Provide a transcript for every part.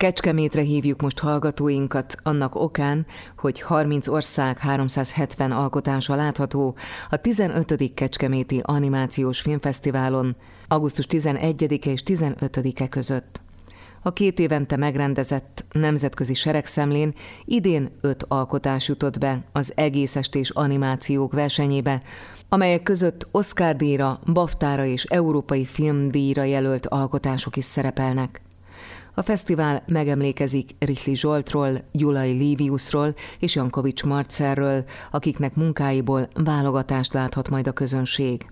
Kecskemétre hívjuk most hallgatóinkat annak okán, hogy 30 ország 370 alkotása látható a 15. Kecskeméti Animációs Filmfesztiválon augusztus 11-e és 15-e között. A két évente megrendezett nemzetközi seregszemlén idén öt alkotás jutott be az egész estés animációk versenyébe, amelyek között Oscar díjra, Baftára és Európai Filmdíjra jelölt alkotások is szerepelnek. A fesztivál megemlékezik Rihli Zsoltról, Gyulai Líviusról és Jankovics Marcelről, akiknek munkáiból válogatást láthat majd a közönség.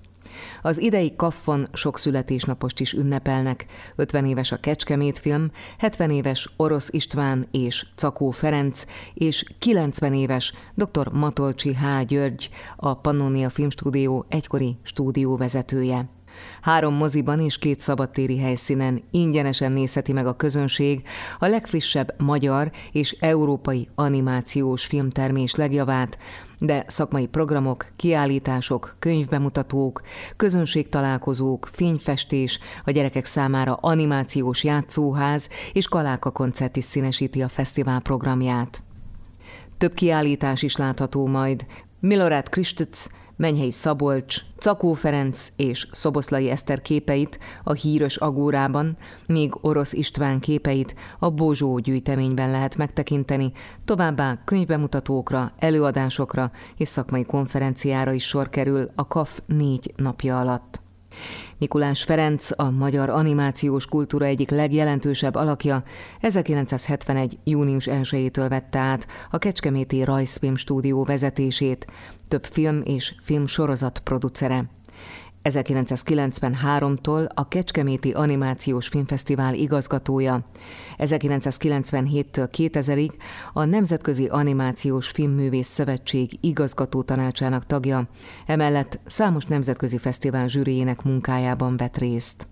Az idei Kaffon sok születésnapost is ünnepelnek. 50 éves a Kecskemét film, 70 éves Orosz István és Cakó Ferenc, és 90 éves dr. Matolcsi H. György, a Pannonia Filmstúdió egykori stúdióvezetője. Három moziban és két szabadtéri helyszínen ingyenesen nézheti meg a közönség a legfrissebb magyar és európai animációs filmtermés legjavát, de szakmai programok, kiállítások, könyvbemutatók, közönségtalálkozók, fényfestés, a gyerekek számára animációs játszóház és kaláka koncert is színesíti a fesztivál programját. Több kiállítás is látható majd. Milorad Kristec Menyhely Szabolcs, Cakó Ferenc és Szoboszlai Eszter képeit a híres agórában, míg Orosz István képeit a Bozsó gyűjteményben lehet megtekinteni, továbbá könyvbemutatókra, előadásokra és szakmai konferenciára is sor kerül a KAF négy napja alatt. Mikulás Ferenc, a magyar animációs kultúra egyik legjelentősebb alakja, 1971. június 1-től vette át a Kecskeméti Rajzfilm stúdió vezetését, több film és filmsorozat producere. 1993-tól a Kecskeméti Animációs Filmfesztivál igazgatója, 1997-től 2000-ig a Nemzetközi Animációs Filmművész Szövetség igazgató tanácsának tagja, emellett számos nemzetközi fesztivál zsűriének munkájában vett részt.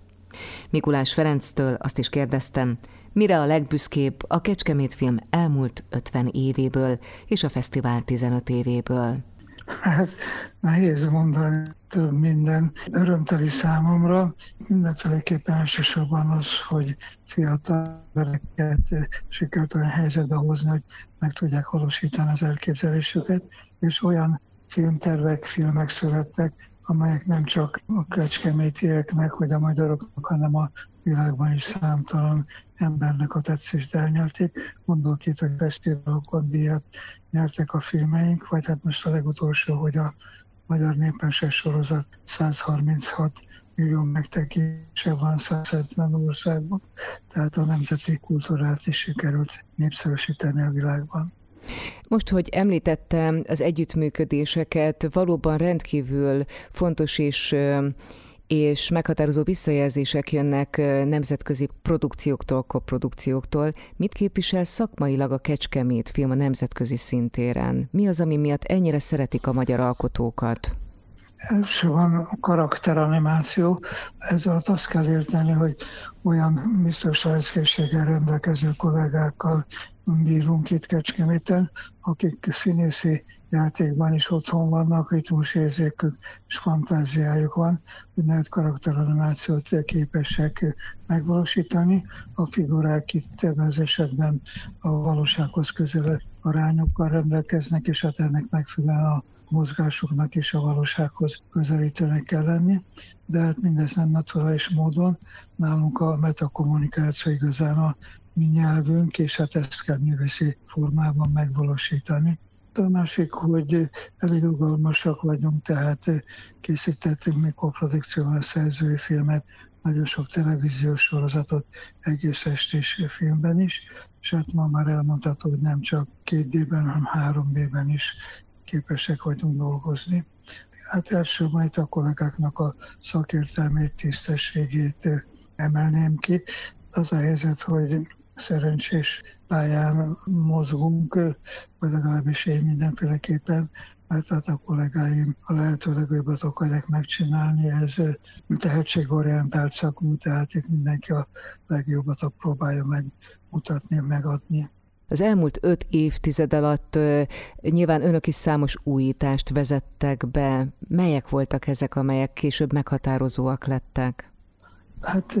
Mikulás Ferenctől azt is kérdeztem, mire a legbüszkébb a Kecskemét film elmúlt 50 évéből és a fesztivál 15 évéből. Hát nehéz mondani több minden. Örömteli számomra mindenféleképpen elsősorban az, hogy fiatal embereket sikerült olyan helyzetbe hozni, hogy meg tudják valósítani az elképzelésüket, és olyan filmtervek, filmek születtek, amelyek nem csak a kecskemétieknek, vagy a magyaroknak, hanem a világban is számtalan embernek a tetszést elnyerték. Gondolok itt, hogy fesztiválokon díjat nyertek a filmeink, vagy hát most a legutolsó, hogy a Magyar Népenses sorozat 136 millió megtekintése van 170 országban, tehát a nemzeti kultúrát is sikerült népszerűsíteni a világban. Most, hogy említettem az együttműködéseket, valóban rendkívül fontos és és meghatározó visszajelzések jönnek nemzetközi produkcióktól, koprodukcióktól. Mit képvisel szakmailag a Kecskemét film a nemzetközi szintéren? Mi az, ami miatt ennyire szeretik a magyar alkotókat? van a karakteranimáció. Ezzel azt kell érteni, hogy olyan biztos rajzkészséggel rendelkező kollégákkal bírunk itt Kecskeméten, akik színészi játékban is otthon vannak, ritmusérzékük és fantáziájuk van, úgynevezett karakteranimációt képesek megvalósítani. A figurák itt ebben az esetben a valósághoz közelebb arányokkal rendelkeznek, és hát ennek megfelelően a mozgásoknak és a valósághoz közelítőnek kell lenni, de hát mindez nem naturális módon. Nálunk a metakommunikáció igazán a mi nyelvünk, és hát ezt kell művészi formában megvalósítani. A másik, hogy elég rugalmasak vagyunk, tehát készítettünk mi koprodukcióval szerzői filmet, nagyon sok televíziós sorozatot, egész estés filmben is, és hát ma már elmondható, hogy nem csak két D-ben, hanem három D-ben is képesek vagyunk dolgozni. Hát első majd a kollégáknak a szakértelmét, tisztességét emelném ki. Az a helyzet, hogy szerencsés pályán mozgunk, vagy legalábbis én mindenféleképpen, mert hát a kollégáim a lehető legjobbat akarják megcsinálni, ez tehetségorientált szakmú, tehát itt mindenki a legjobbat próbálja megmutatni, megadni. Az elmúlt öt évtized alatt nyilván önök is számos újítást vezettek be. Melyek voltak ezek, amelyek később meghatározóak lettek? Hát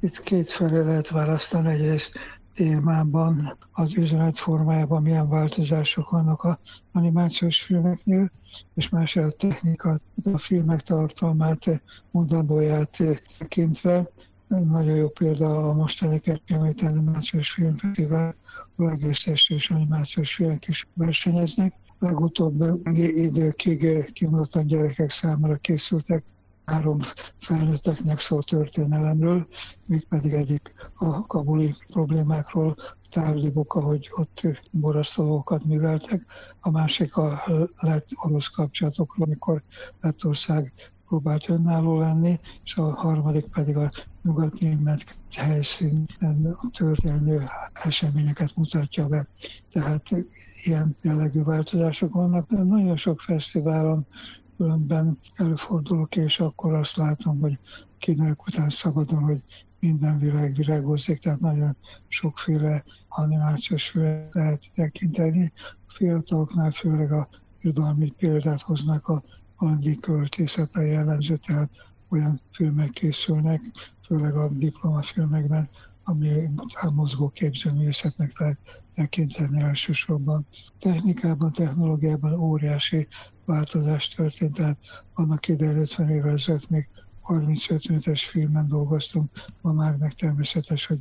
itt két felé lehet választani. Egyrészt témában, az üzenet formájában milyen változások vannak a animációs filmeknél, és más a technika, a filmek tartalmát, mondandóját tekintve. Nagyon jó példa a mostani Kecskeméti Animációs Filmfesztivál, a egész és animációs filmek is versenyeznek. Legutóbb időkig kimondottan gyerekek számára készültek három felnőtteknek szól történelemről, mégpedig egyik a kabuli problémákról, tárgyibok, ahogy ott boraszolókat műveltek, a másik a lett-orosz kapcsolatokról, amikor Lettország próbált önálló lenni, és a harmadik pedig a nyugat-német helyszínen történő eseményeket mutatja be. Tehát ilyen jellegű változások vannak. Nagyon sok fesztiválon különben előfordulok, és akkor azt látom, hogy kínálok után szagadon, hogy minden világ virágozik, tehát nagyon sokféle animációs filmet lehet tekinteni. A fiataloknál főleg a irodalmi példát hoznak a valami költészet a jellemző, tehát olyan filmek készülnek, főleg a diplomafilmekben, ami mozgó képzőművészetnek lehet tekinteni elsősorban. Technikában, technológiában óriási változás történt, tehát annak idején 50 évvel ezelőtt még 35 méteres filmen dolgoztunk, ma már meg természetes, hogy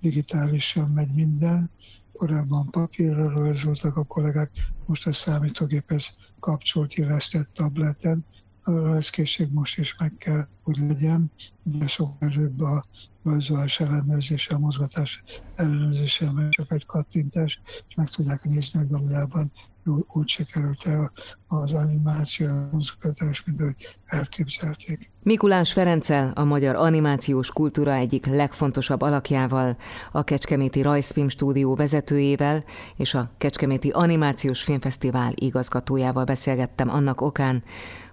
digitálisan megy minden. Korábban papírra rajzoltak a kollégák, most a számítógéphez kapcsolt, illesztett tableten. A rajzkészség most is meg kell, hogy legyen, de sok erőbb a rajzolás ellenőrzése, a mozgatás ellenőrzése, mert csak egy kattintás, és meg tudják nézni, hogy valójában úgy sikerült el az animáció, a mozgatás, mint ahogy elképzelték. Mikulás Ferenccel, a magyar animációs kultúra egyik legfontosabb alakjával, a Kecskeméti Rajzfilm stúdió vezetőjével és a Kecskeméti Animációs Filmfesztivál igazgatójával beszélgettem annak okán,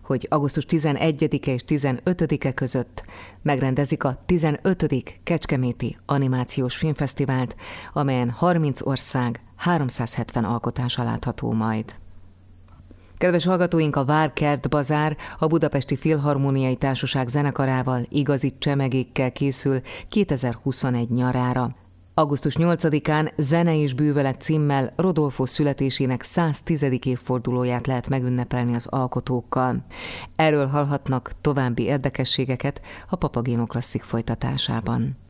hogy augusztus 11-e és 15-e között megrendezik a 15. Kecskeméti Animációs Filmfesztivált, amelyen 30 ország 370 alkotása látható majd. Kedves hallgatóink, a Várkert Bazár a Budapesti Filharmóniai Társaság zenekarával igazi csemegékkel készül 2021 nyarára. Augusztus 8-án Zene és bűvelet címmel Rodolfo születésének 110. évfordulóját lehet megünnepelni az alkotókkal. Erről hallhatnak további érdekességeket a Papagéno klasszik folytatásában.